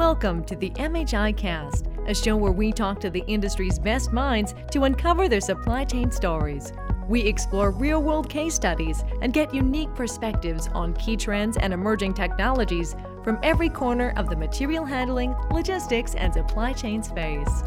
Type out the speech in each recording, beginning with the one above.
Welcome to the MHI Cast, a show where we talk to the industry's best minds to uncover their supply chain stories. We explore real world case studies and get unique perspectives on key trends and emerging technologies from every corner of the material handling, logistics, and supply chain space.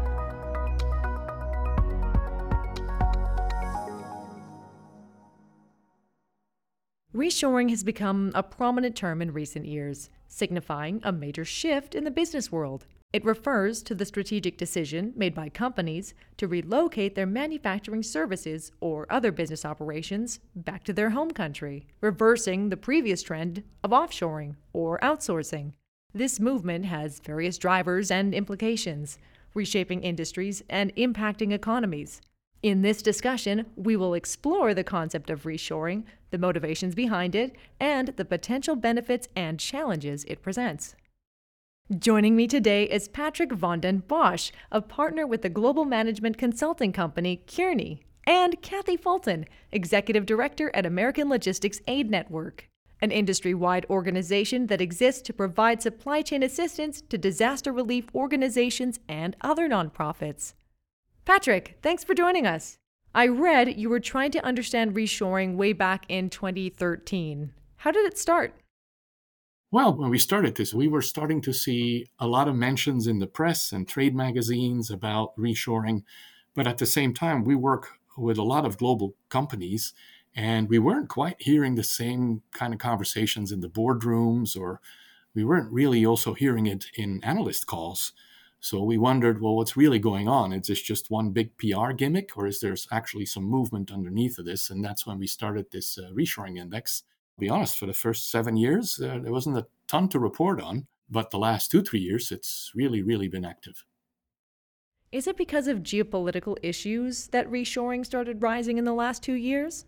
Reshoring has become a prominent term in recent years, signifying a major shift in the business world. It refers to the strategic decision made by companies to relocate their manufacturing services or other business operations back to their home country, reversing the previous trend of offshoring or outsourcing. This movement has various drivers and implications, reshaping industries and impacting economies. In this discussion, we will explore the concept of reshoring, the motivations behind it, and the potential benefits and challenges it presents. Joining me today is Patrick Van Den Bossche, a partner with the global management consulting company Kearney, and Kathy Fulton, executive director at American Logistics Aid Network, an industry wide organization that exists to provide supply chain assistance to disaster relief organizations and other nonprofits. Patrick, thanks for joining us. I read you were trying to understand reshoring way back in 2013. How did it start? Well, when we started this, we were starting to see a lot of mentions in the press and trade magazines about reshoring. But at the same time, we work with a lot of global companies, and we weren't quite hearing the same kind of conversations in the boardrooms, or we weren't really also hearing it in analyst calls. So we wondered, well, what's really going on? Is this just one big PR gimmick, or is there actually some movement underneath of this? And that's when we started this uh, reshoring index. To be honest, for the first seven years, uh, there wasn't a ton to report on, but the last two, three years, it's really, really been active. Is it because of geopolitical issues that reshoring started rising in the last two years?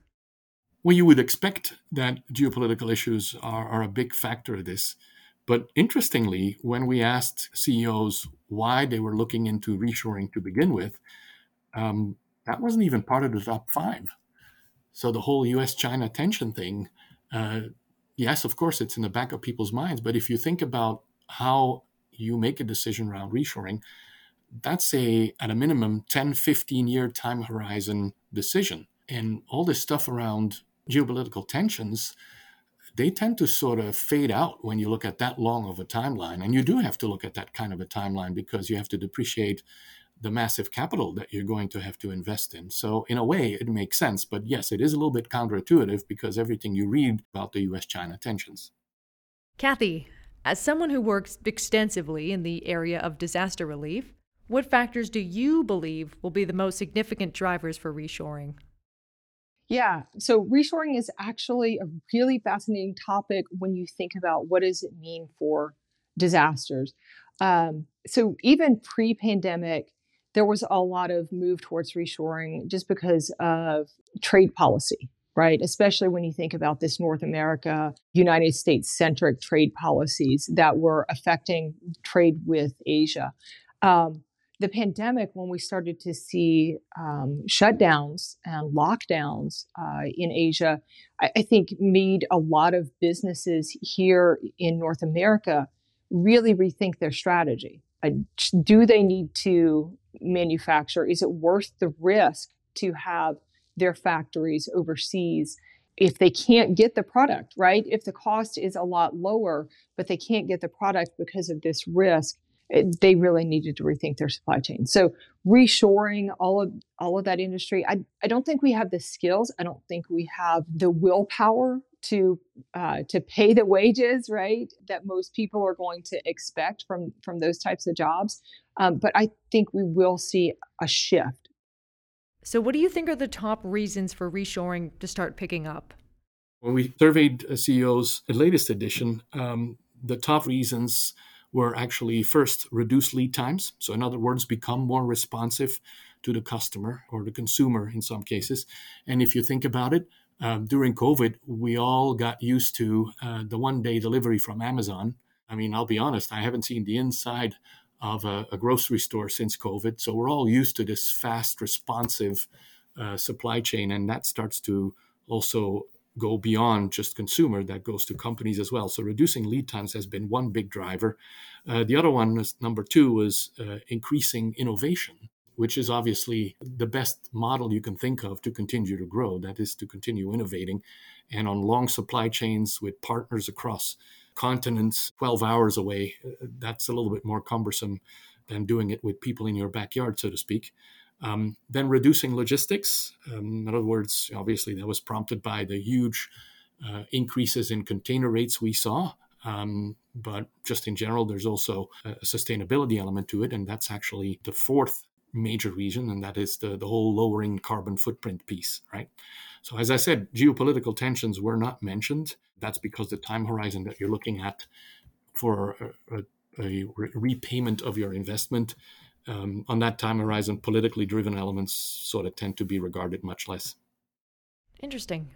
Well, you would expect that geopolitical issues are, are a big factor of this. But interestingly, when we asked CEOs why they were looking into reshoring to begin with, um, that wasn't even part of the top five. So the whole US China tension thing, uh, yes, of course, it's in the back of people's minds. But if you think about how you make a decision around reshoring, that's a, at a minimum, 10, 15 year time horizon decision. And all this stuff around geopolitical tensions, they tend to sort of fade out when you look at that long of a timeline. And you do have to look at that kind of a timeline because you have to depreciate the massive capital that you're going to have to invest in. So, in a way, it makes sense. But yes, it is a little bit counterintuitive because everything you read about the US China tensions. Kathy, as someone who works extensively in the area of disaster relief, what factors do you believe will be the most significant drivers for reshoring? Yeah. So reshoring is actually a really fascinating topic when you think about what does it mean for disasters. Um, so even pre-pandemic, there was a lot of move towards reshoring just because of trade policy, right? Especially when you think about this North America, United States centric trade policies that were affecting trade with Asia. Um, the pandemic, when we started to see um, shutdowns and lockdowns uh, in Asia, I, I, think made a lot of businesses here in North America really rethink their strategy. Uh, do they need to manufacture? Is it worth the risk to have their factories overseas? If they can't get the product, right? If the cost is a lot lower, but they can't get the product because of this risk, it, they really needed to rethink their supply chain. So reshoring all of all of that industry, I I don't think we have the skills. I don't think we have the willpower to uh, to pay the wages right that most people are going to expect from from those types of jobs. Um, but I think we will see a shift. So, what do you think are the top reasons for reshoring to start picking up? When we surveyed uh, CEOs, the latest edition, um, the top reasons were actually first reduce lead times. So, in other words, become more responsive to the customer or the consumer in some cases. And if you think about it, um, during COVID, we all got used to uh, the one day delivery from Amazon. I mean, I'll be honest, I haven't seen the inside of a, a grocery store since COVID. So we're all used to this fast, responsive uh, supply chain. And that starts to also go beyond just consumer, that goes to companies as well. So reducing lead times has been one big driver. Uh, the other one, is, number two, was uh, increasing innovation, which is obviously the best model you can think of to continue to grow. That is to continue innovating. And on long supply chains with partners across continents, 12 hours away, uh, that's a little bit more cumbersome than doing it with people in your backyard, so to speak. Um, then reducing logistics. Um, in other words, obviously, that was prompted by the huge uh, increases in container rates we saw. Um, but just in general, there's also a sustainability element to it. And that's actually the fourth major reason, and that is the, the whole lowering carbon footprint piece, right? So, as I said, geopolitical tensions were not mentioned. That's because the time horizon that you're looking at for a, a, a repayment of your investment um, on that time horizon, politically driven elements sort of tend to be regarded much less. Interesting.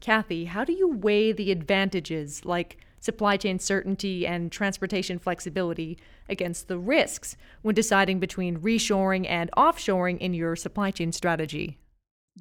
Kathy, how do you weigh the advantages like supply chain certainty and transportation flexibility against the risks when deciding between reshoring and offshoring in your supply chain strategy?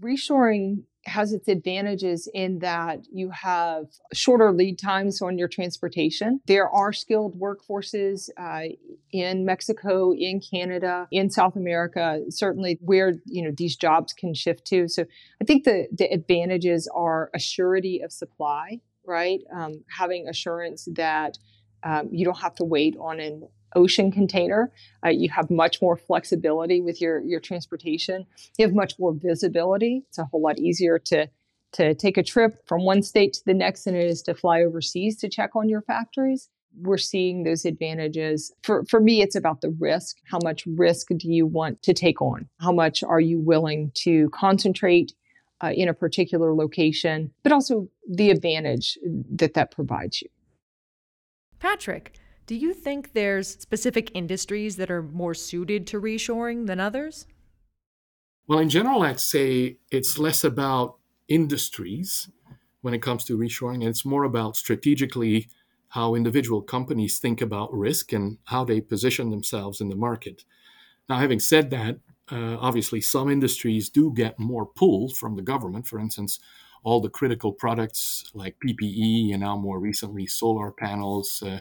Reshoring has its advantages in that you have shorter lead times on your transportation. There are skilled workforces uh, in Mexico, in Canada, in South America, certainly where you know these jobs can shift to. So I think the the advantages are a surety of supply, right? Um, having assurance that um, you don't have to wait on an ocean container. Uh, you have much more flexibility with your, your transportation. You have much more visibility. It's a whole lot easier to, to take a trip from one state to the next than it is to fly overseas to check on your factories. We're seeing those advantages. For, for me, it's about the risk. How much risk do you want to take on? How much are you willing to concentrate uh, in a particular location, but also the advantage that that provides you. Patrick, do you think there's specific industries that are more suited to reshoring than others? Well, in general, I'd say it's less about industries when it comes to reshoring, and it's more about strategically how individual companies think about risk and how they position themselves in the market. Now, having said that, uh, obviously some industries do get more pull from the government. For instance, all the critical products like PPE and now more recently solar panels, uh,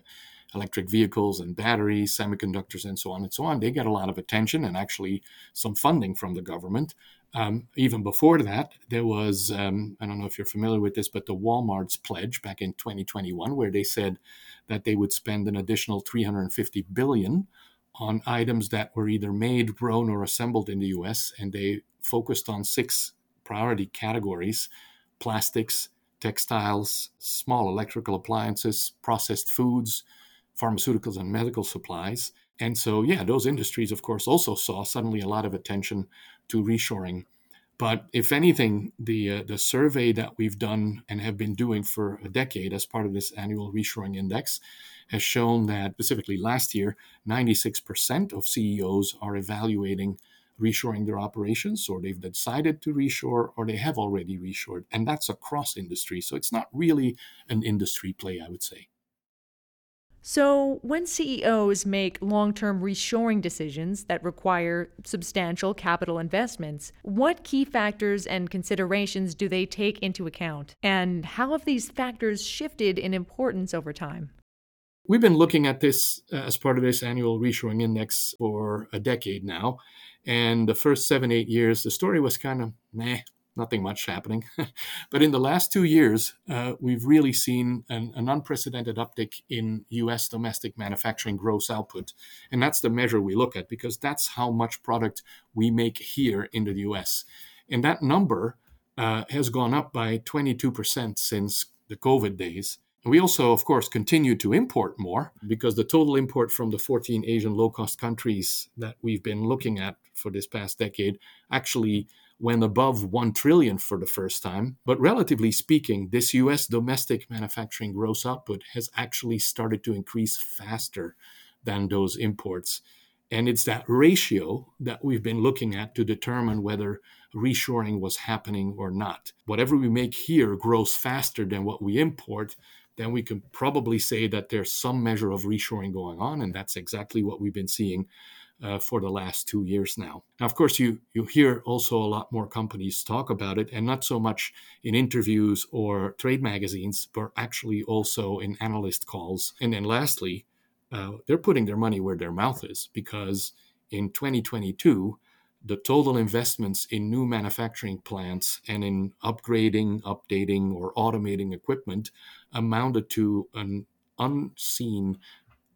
electric vehicles and batteries, semiconductors, and so on and so on. They get a lot of attention and actually some funding from the government. Um, even before that, there was, um, I don't know if you're familiar with this, but the Walmart's pledge back in 2021, where they said that they would spend an additional 350 billion on items that were either made, grown, or assembled in the US, and they focused on six priority categories plastics, textiles, small electrical appliances, processed foods, pharmaceuticals and medical supplies. And so, yeah, those industries, of course, also saw suddenly a lot of attention to reshoring. But if anything, the uh, the survey that we've done and have been doing for a decade as part of this annual reshoring index has shown that specifically last year, 96% of CEOs are evaluating reshoring their operations, or they've decided to reshore, or they have already reshored, and that's across industry. So it's not really an industry play, I would say. So, when CEOs make long term reshoring decisions that require substantial capital investments, what key factors and considerations do they take into account? And how have these factors shifted in importance over time? We've been looking at this uh, as part of this annual reshoring index for a decade now. And the first seven, eight years, the story was kind of meh, nothing much happening. but in the last two years, uh, we've really seen an, an, unprecedented uptick in US domestic manufacturing gross output. And that's the measure we look at because that's how much product we make here in the US. And that number uh, has gone up by 22% since the COVID days. We also, of course, continue to import more because the total import from the 14 Asian low cost countries that we've been looking at for this past decade actually went above 1 trillion for the first time. But relatively speaking, this US domestic manufacturing gross output has actually started to increase faster than those imports. And it's that ratio that we've been looking at to determine whether reshoring was happening or not. Whatever we make here grows faster than what we import, then we can probably say that there's some measure of reshoring going on. And that's exactly what we've been seeing uh, for the last two years now. now. Of course, you you hear also a lot more companies talk about it, and not so much in interviews or trade magazines, but actually also in analyst calls. And then lastly, uh, they're putting their money where their mouth is because in 2022 the total investments in new manufacturing plants and in upgrading, updating, or automating equipment amounted to an unseen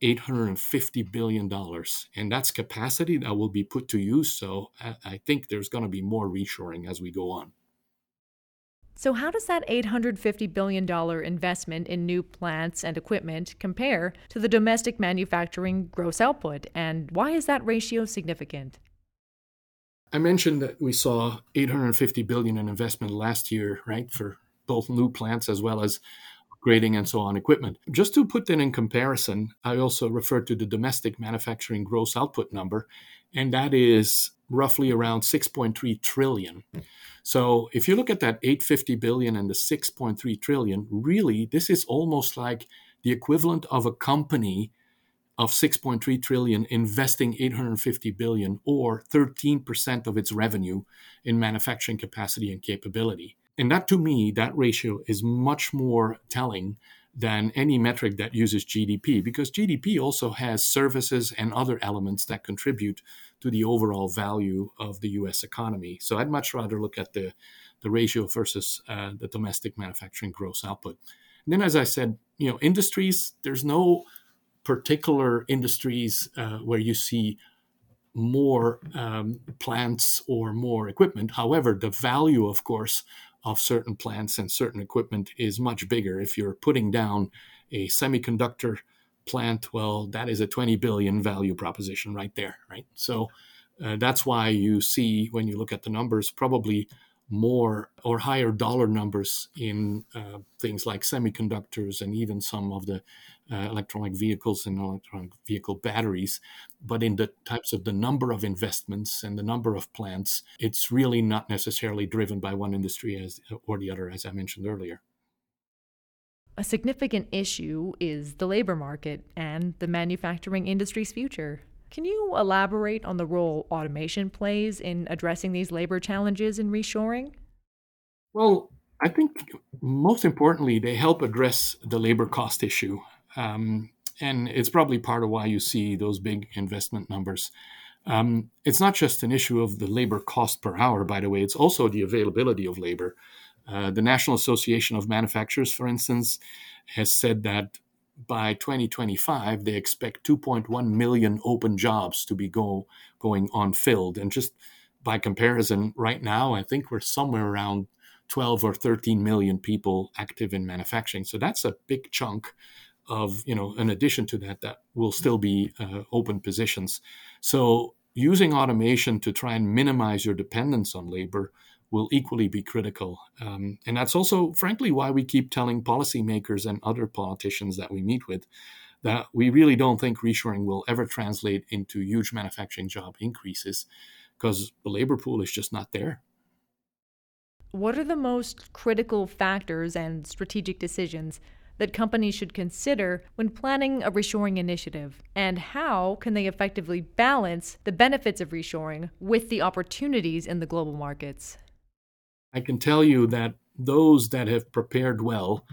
$850 billion. And that's capacity that will be put to use. So I think there's going to be more reshoring as we go on. So, how does that $850 billion investment in new plants and equipment compare to the domestic manufacturing gross output? And why is that ratio significant? I mentioned that we saw 850 billion in investment last year, right, for both new plants as well as grading and so on equipment. Just to put that in comparison, I also referred to the domestic manufacturing gross output number, and that is roughly around 6.3 trillion. So if you look at that 850 billion and the 6.3 trillion, really this is almost like the equivalent of a company of 6.3 trillion investing 850 billion or 13% of its revenue in manufacturing capacity and capability. And that to me, that ratio is much more telling than any metric that uses GDP because GDP also has services and other elements that contribute to the overall value of the US economy. So I'd much rather look at the, the ratio versus uh, the domestic manufacturing gross output. And then, as I said, you know, industries, there's no particular industries uh, where you see more um, plants or more equipment. However, the value, of course, of certain plants and certain equipment is much bigger. If you're putting down a semiconductor plant, well, that is a 20 billion value proposition right there, right? So uh, that's why you see when you look at the numbers, probably more or higher dollar numbers in uh, things like semiconductors and even some of the uh, electronic vehicles and electronic vehicle batteries. But in the types of the number of investments and the number of plants, it's really not necessarily driven by one industry as, or the other, as I mentioned earlier. A significant issue is the labor market and the manufacturing industry's future. Can you elaborate on the role automation plays in addressing these labor challenges in reshoring? Well, I think most importantly, they help address the labor cost issue. Um, and it's probably part of why you see those big investment numbers. Um, it's not just an issue of the labor cost per hour, by the way, it's also the availability of labor. Uh, the National Association of Manufacturers, for instance, has said that by 2025, they expect 2.1 million open jobs to be go, going unfilled. And just by comparison, right now, I think we're somewhere around 12 or 13 million people active in manufacturing. So that's a big chunk of, you know, in addition to that, that will still be uh, open positions. So using automation to try and minimize your dependence on labor will equally be critical. Um, and that's also, frankly, why we keep telling policymakers and other politicians that we meet with that we really don't think reshoring will ever translate into huge manufacturing job increases because the labor pool is just not there. What are the most critical factors and strategic decisions that companies should consider when planning a reshoring initiative? And how can they effectively balance the benefits of reshoring with the opportunities in the global markets? I can tell you that those that have prepared well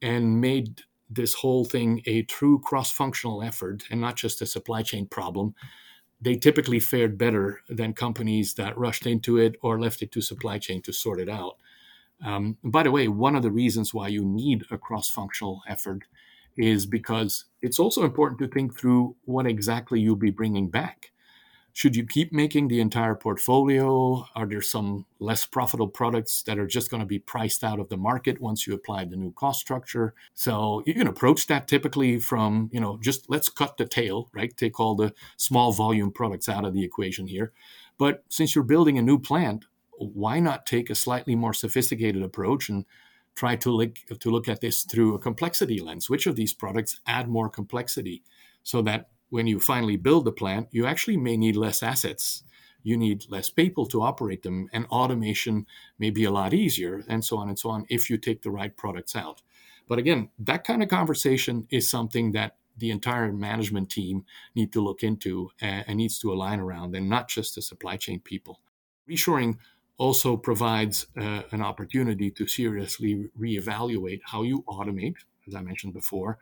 and made this whole thing a true cross functional effort and not just a supply chain problem, they typically fared better than companies that rushed into it or left it to supply chain to sort it out. Um, by the way, one of the reasons why you need a cross functional effort is because it's also important to think through what exactly you'll be bringing back should you keep making the entire portfolio? Are there some less profitable products that are just going to be priced out of the market once you apply the new cost structure? So you can approach that typically from, you know, just let's cut the tail, right? Take all the small volume products out of the equation here. But since you're building a new plant, why not take a slightly more sophisticated approach and try to look, to look at this through a complexity lens? Which of these products add more complexity so that when you finally build the plant, you actually may need less assets. You need less people to operate them, and automation may be a lot easier, and so on and so on, if you take the right products out. But again, that kind of conversation is something that the entire management team need to look into and, needs to align around, and not just the supply chain people. Reshoring also provides uh, an opportunity to seriously reevaluate how you automate, as I mentioned before,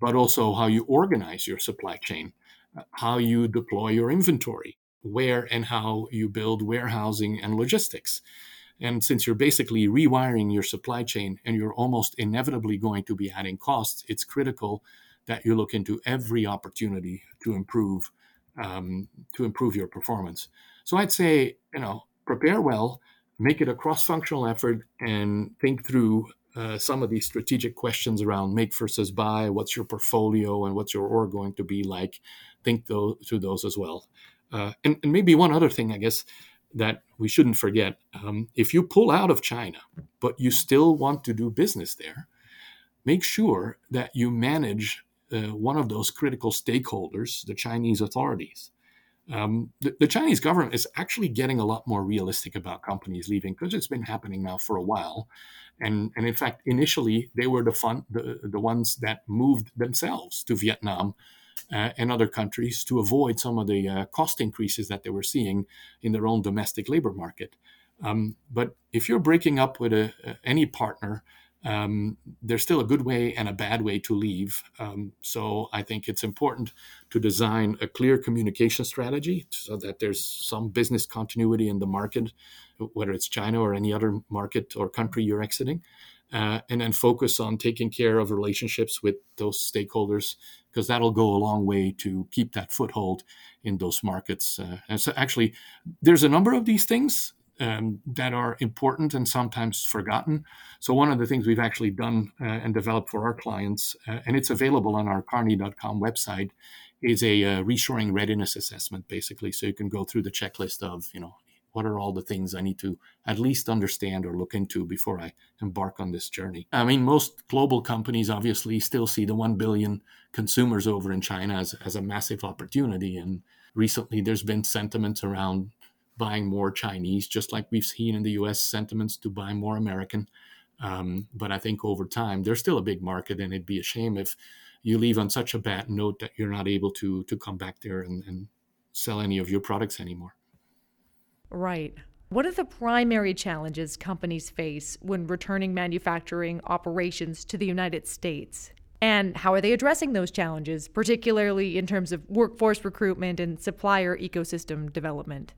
but also how you organize your supply chain, uh, how you deploy your inventory, where and how you build warehousing and logistics. And since you're basically rewiring your supply chain and you're almost inevitably going to be adding costs, it's critical that you look into every opportunity to improve um, to improve your performance. So I'd say, you know, prepare well, make it a cross-functional effort, and think through uh, some of these strategic questions around make versus buy. What's your portfolio and what's your org going to be like? Think those, through those as well. Uh, and, and, maybe one other thing, I guess, that we shouldn't forget um, if you pull out of China, but you still want to do business there, make sure that you manage uh, one of those critical stakeholders, the Chinese authorities. Um, the, the, Chinese government is actually getting a lot more realistic about companies leaving because it's been happening now for a while. And, and in fact, initially, they were the, fun, the, the ones that moved themselves to Vietnam uh, and other countries to avoid some of the uh, cost increases that they were seeing in their own domestic labor market. Um, but if you're breaking up with a, any partner, um, there's still a good way and a bad way to leave. Um, so I think it's important to design a clear communication strategy so that there's some business continuity in the market, whether it's China or any other market or country you're exiting uh, and then focus on taking care of relationships with those stakeholders because that'll go a long way to keep that foothold in those markets. Uh, and so, actually, there's a number of these things um, that are important and sometimes forgotten. So, one of the things we've actually done uh, and developed for our clients, uh, and it's available on our kearney.com website, is a uh, reshoring readiness assessment, basically. So you can go through the checklist of, you know, what are all the things I need to at least understand or look into before I embark on this journey? I mean, most global companies obviously still see the 1 billion consumers over in China as, as a massive opportunity. And recently there's been sentiments around buying more Chinese, just like we've seen in the US sentiments to buy more American. Um, but I think over time, there's still a big market, and it'd be a shame if you leave on such a bad note that you're not able to to come back there and, and sell any of your products anymore. Right. What are the primary challenges companies face when returning manufacturing operations to the United States? And how are they addressing those challenges, particularly in terms of workforce recruitment and supplier ecosystem development?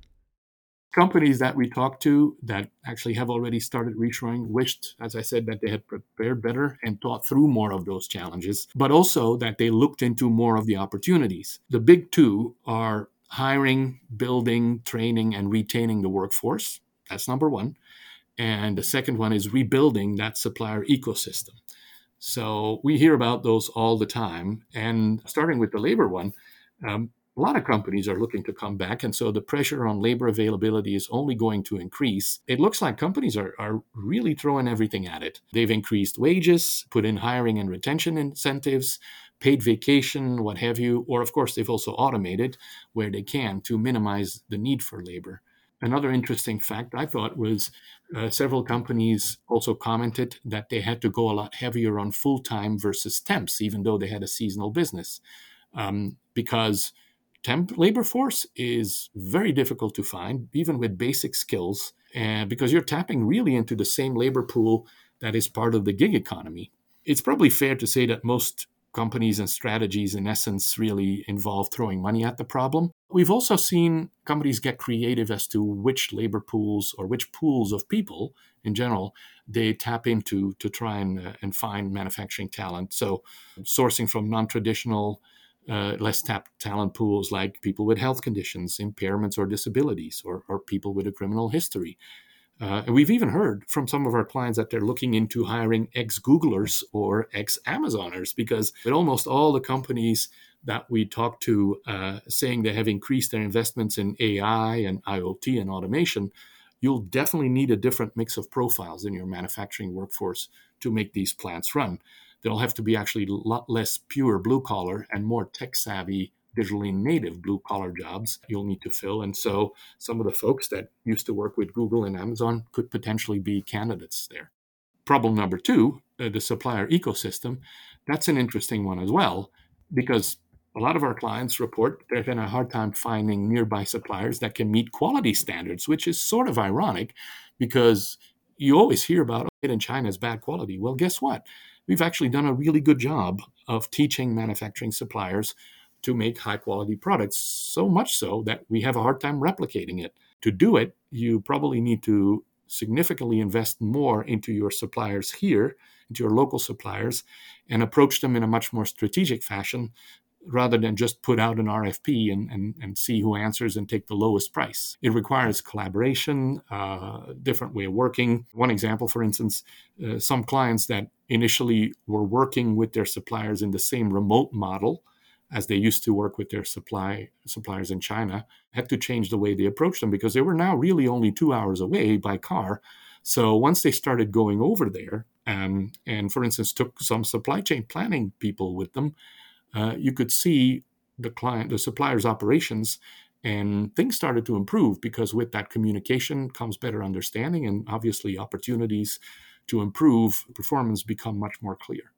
Companies that we talked to that actually have already started reshoring wished, as I said, that they had prepared better and thought through more of those challenges, but also that they looked into more of the opportunities. The big two are hiring, building, training, and retaining the workforce. That's number one. And the second one is rebuilding that supplier ecosystem. So we hear about those all the time. And starting with the labor one, um, a lot of companies are looking to come back. And so the pressure on labor availability is only going to increase. It looks like companies are, are really throwing everything at it. They've increased wages, put in hiring and retention incentives, paid vacation, what have you, or of course, they've also automated where they can to minimize the need for labor. Another interesting fact I thought was uh, several companies also commented that they had to go a lot heavier on full time versus temps, even though they had a seasonal business, um, because temp labor force is very difficult to find, even with basic skills, and because you're tapping really into the same labor pool that is part of the gig economy. It's probably fair to say that most companies and strategies, in essence, really involve throwing money at the problem. We've also seen companies get creative as to which labor pools or which pools of people in general they tap into to try and, uh, and find manufacturing talent. So, sourcing from non traditional uh, less tapped talent pools like people with health conditions, impairments, or disabilities, or, or people with a criminal history. Uh, and we've even heard from some of our clients that they're looking into hiring ex Googlers or ex Amazoners because with almost all the companies that we talk to uh, saying they have increased their investments in AI and IoT and automation, you'll definitely need a different mix of profiles in your manufacturing workforce to make these plants run. They'll have to be actually a lot less pure blue collar and more tech savvy digitally native blue collar jobs you'll need to fill. And so some of the folks that used to work with Google and Amazon could potentially be candidates there. Problem number two, uh, the supplier ecosystem, that's an interesting one as well. because a lot of our clients report they're having a hard time finding nearby suppliers that can meet quality standards, which is sort of ironic because you always hear about oh, it in China is bad quality. Well, guess what? We've actually done a really good job of teaching manufacturing suppliers to make high quality products, so much so that we have a hard time replicating it. To do it, you probably need to significantly invest more into your suppliers here, into your local suppliers, and approach them in a much more strategic fashion rather than just put out an RFP and, and, and see who answers and take the lowest price. It requires collaboration, uh, different way of working. One example, for instance, uh, some clients that initially were working with their suppliers in the same remote model as they used to work with their supply suppliers in China had to change the way they approached them because they were now really only two hours away by car. So once they started going over there, um, and for instance took some supply chain planning people with them, uh, you could see the client, the supplier's operations, and things started to improve because with that communication comes better understanding and obviously opportunities to improve performance become much more clear.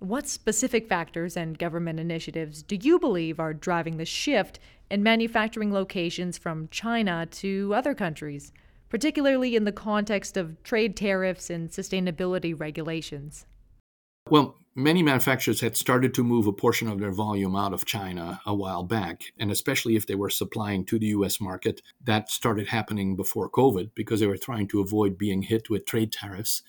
What specific factors and government initiatives do you believe are driving the shift in manufacturing locations from China to other countries, particularly in the context of trade tariffs and sustainability regulations? Well, many manufacturers had started to move a portion of their volume out of China a while back, and especially if they were supplying to the US market, that started happening before COVID because they were trying to avoid being hit with trade tariffs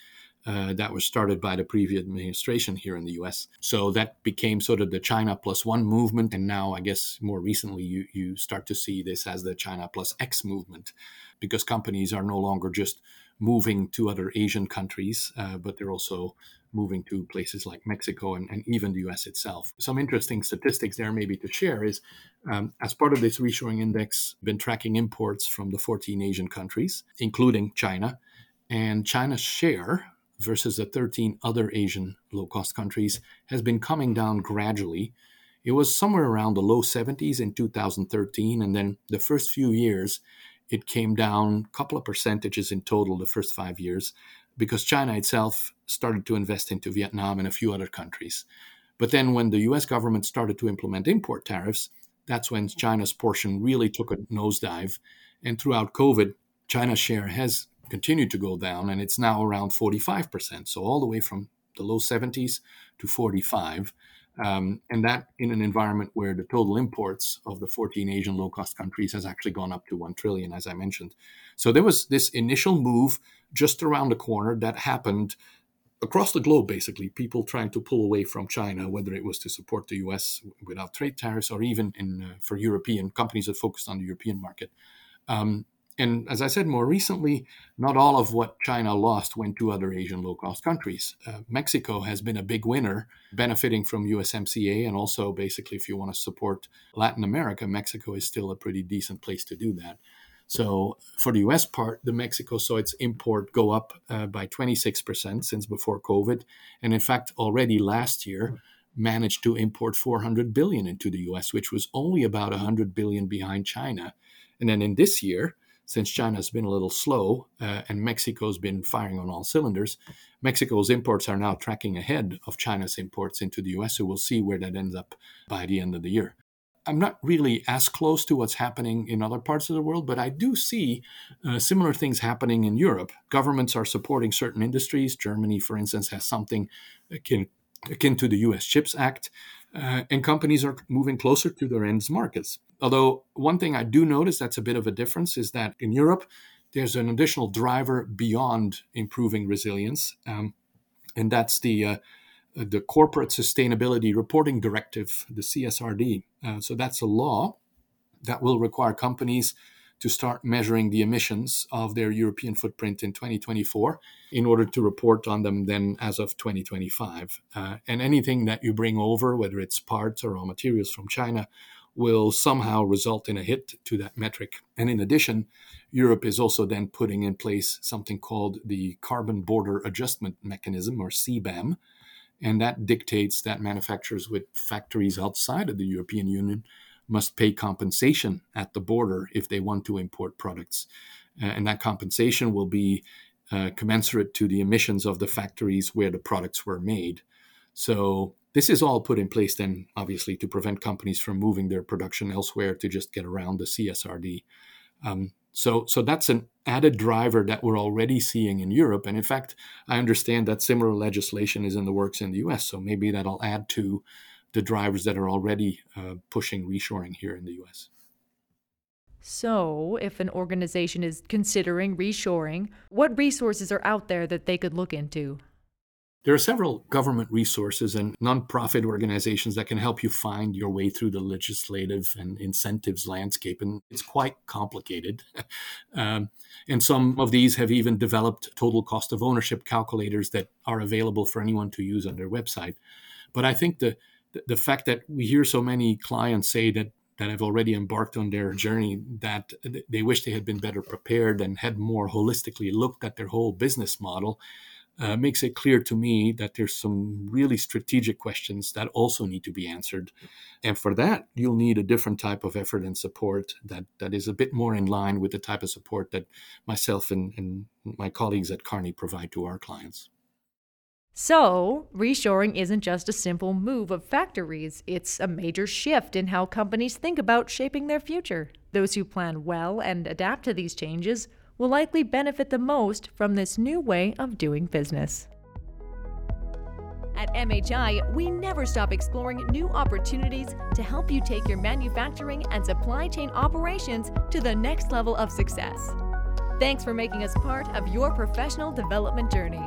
uh, that was started by the previous administration here in the US. So that became sort of the China plus one movement. And now, I guess more recently, you, you start to see this as the China plus X movement because companies are no longer just moving to other Asian countries, uh, but they're also moving to places like Mexico and, and, even the US itself. Some interesting statistics there, maybe to share, is um, as part of this reshoring index, been tracking imports from the 14 Asian countries, including China. And China's share versus the 13 other Asian low cost countries has been coming down gradually. It was somewhere around the low 70s in 2013, and then the first few years, it came down a couple of percentages in total the first five years because China itself started to invest into Vietnam and a few other countries. But then when the US government started to implement import tariffs, that's when China's portion really took a nosedive. And throughout COVID, China's share has continued to go down, and it's now around 45%. So all the way from the low 70s to 45. Um, and that in an environment where the total imports of the 14 Asian low-cost countries has actually gone up to 1 trillion, as I mentioned. So there was this initial move just around the corner that happened across the globe, basically, people trying to pull away from China, whether it was to support the US without trade tariffs or even in, uh, for European companies that focused on the European market. Um, and as I said more recently, not all of what China lost went to other Asian low cost countries. Uh, Mexico has been a big winner, benefiting from USMCA. And also, basically, if you want to support Latin America, Mexico is still a pretty decent place to do that. So, for the US part, the Mexico saw its import go up uh, by 26% since before COVID. And in fact, already last year, managed to import 400 billion into the US, which was only about 100 billion behind China. And then in this year, since China's been a little slow uh, and Mexico's been firing on all cylinders, Mexico's imports are now tracking ahead of China's imports into the US. So we'll see where that ends up by the end of the year. I'm not really as close to what's happening in other parts of the world, but I do see uh, similar things happening in Europe. Governments are supporting certain industries. Germany, for instance, has something akin, akin to the US CHIPS Act, uh, and companies are moving closer to their end markets. Although, one thing I do notice that's a bit of a difference is that in Europe, there's an additional driver beyond improving resilience, um, and that's the uh, the Corporate Sustainability Reporting Directive, the CSRD. Uh, so that's a law that will require companies to start measuring the emissions of their European footprint in 2024 in order to report on them then as of 2025. Uh, and anything that you bring over, whether it's parts or raw materials from China, will somehow result in a hit to that metric. And in addition, Europe is also then putting in place something called the Carbon Border Adjustment Mechanism, or CBAM. And that dictates that manufacturers with factories outside of the European Union must pay compensation at the border if they want to import products. Uh, and that compensation will be uh, commensurate to the emissions of the factories where the products were made. So This is all put in place then, obviously, to prevent companies from moving their production elsewhere to just get around the CSRD. Um, so, so that's an added driver that we're already seeing in Europe. And in fact, I understand that similar legislation is in the works in the US. So maybe that'll add to the drivers that are already uh, pushing reshoring here in the US. So, if an organization is considering reshoring, what resources are out there that they could look into? There are several government resources and nonprofit organizations that can help you find your way through the legislative and incentives landscape, and it's quite complicated. um, and some of these have even developed total cost of ownership calculators that are available for anyone to use on their website. But I think the the fact that we hear so many clients say that that have already embarked on their journey that they wish they had been better prepared and had more holistically looked at their whole business model uh, makes it clear to me that there's some really strategic questions that also need to be answered. And for that, you'll need a different type of effort and support that, that is a bit more in line with the type of support that myself and, and my colleagues at Kearney provide to our clients. So, reshoring isn't just a simple move of factories, it's a major shift in how companies think about shaping their future. Those who plan well and adapt to these changes will likely benefit the most from this new way of doing business. At MHI, we never stop exploring new opportunities to help you take your manufacturing and supply chain operations to the next level of success. Thanks for making us part of your professional development journey.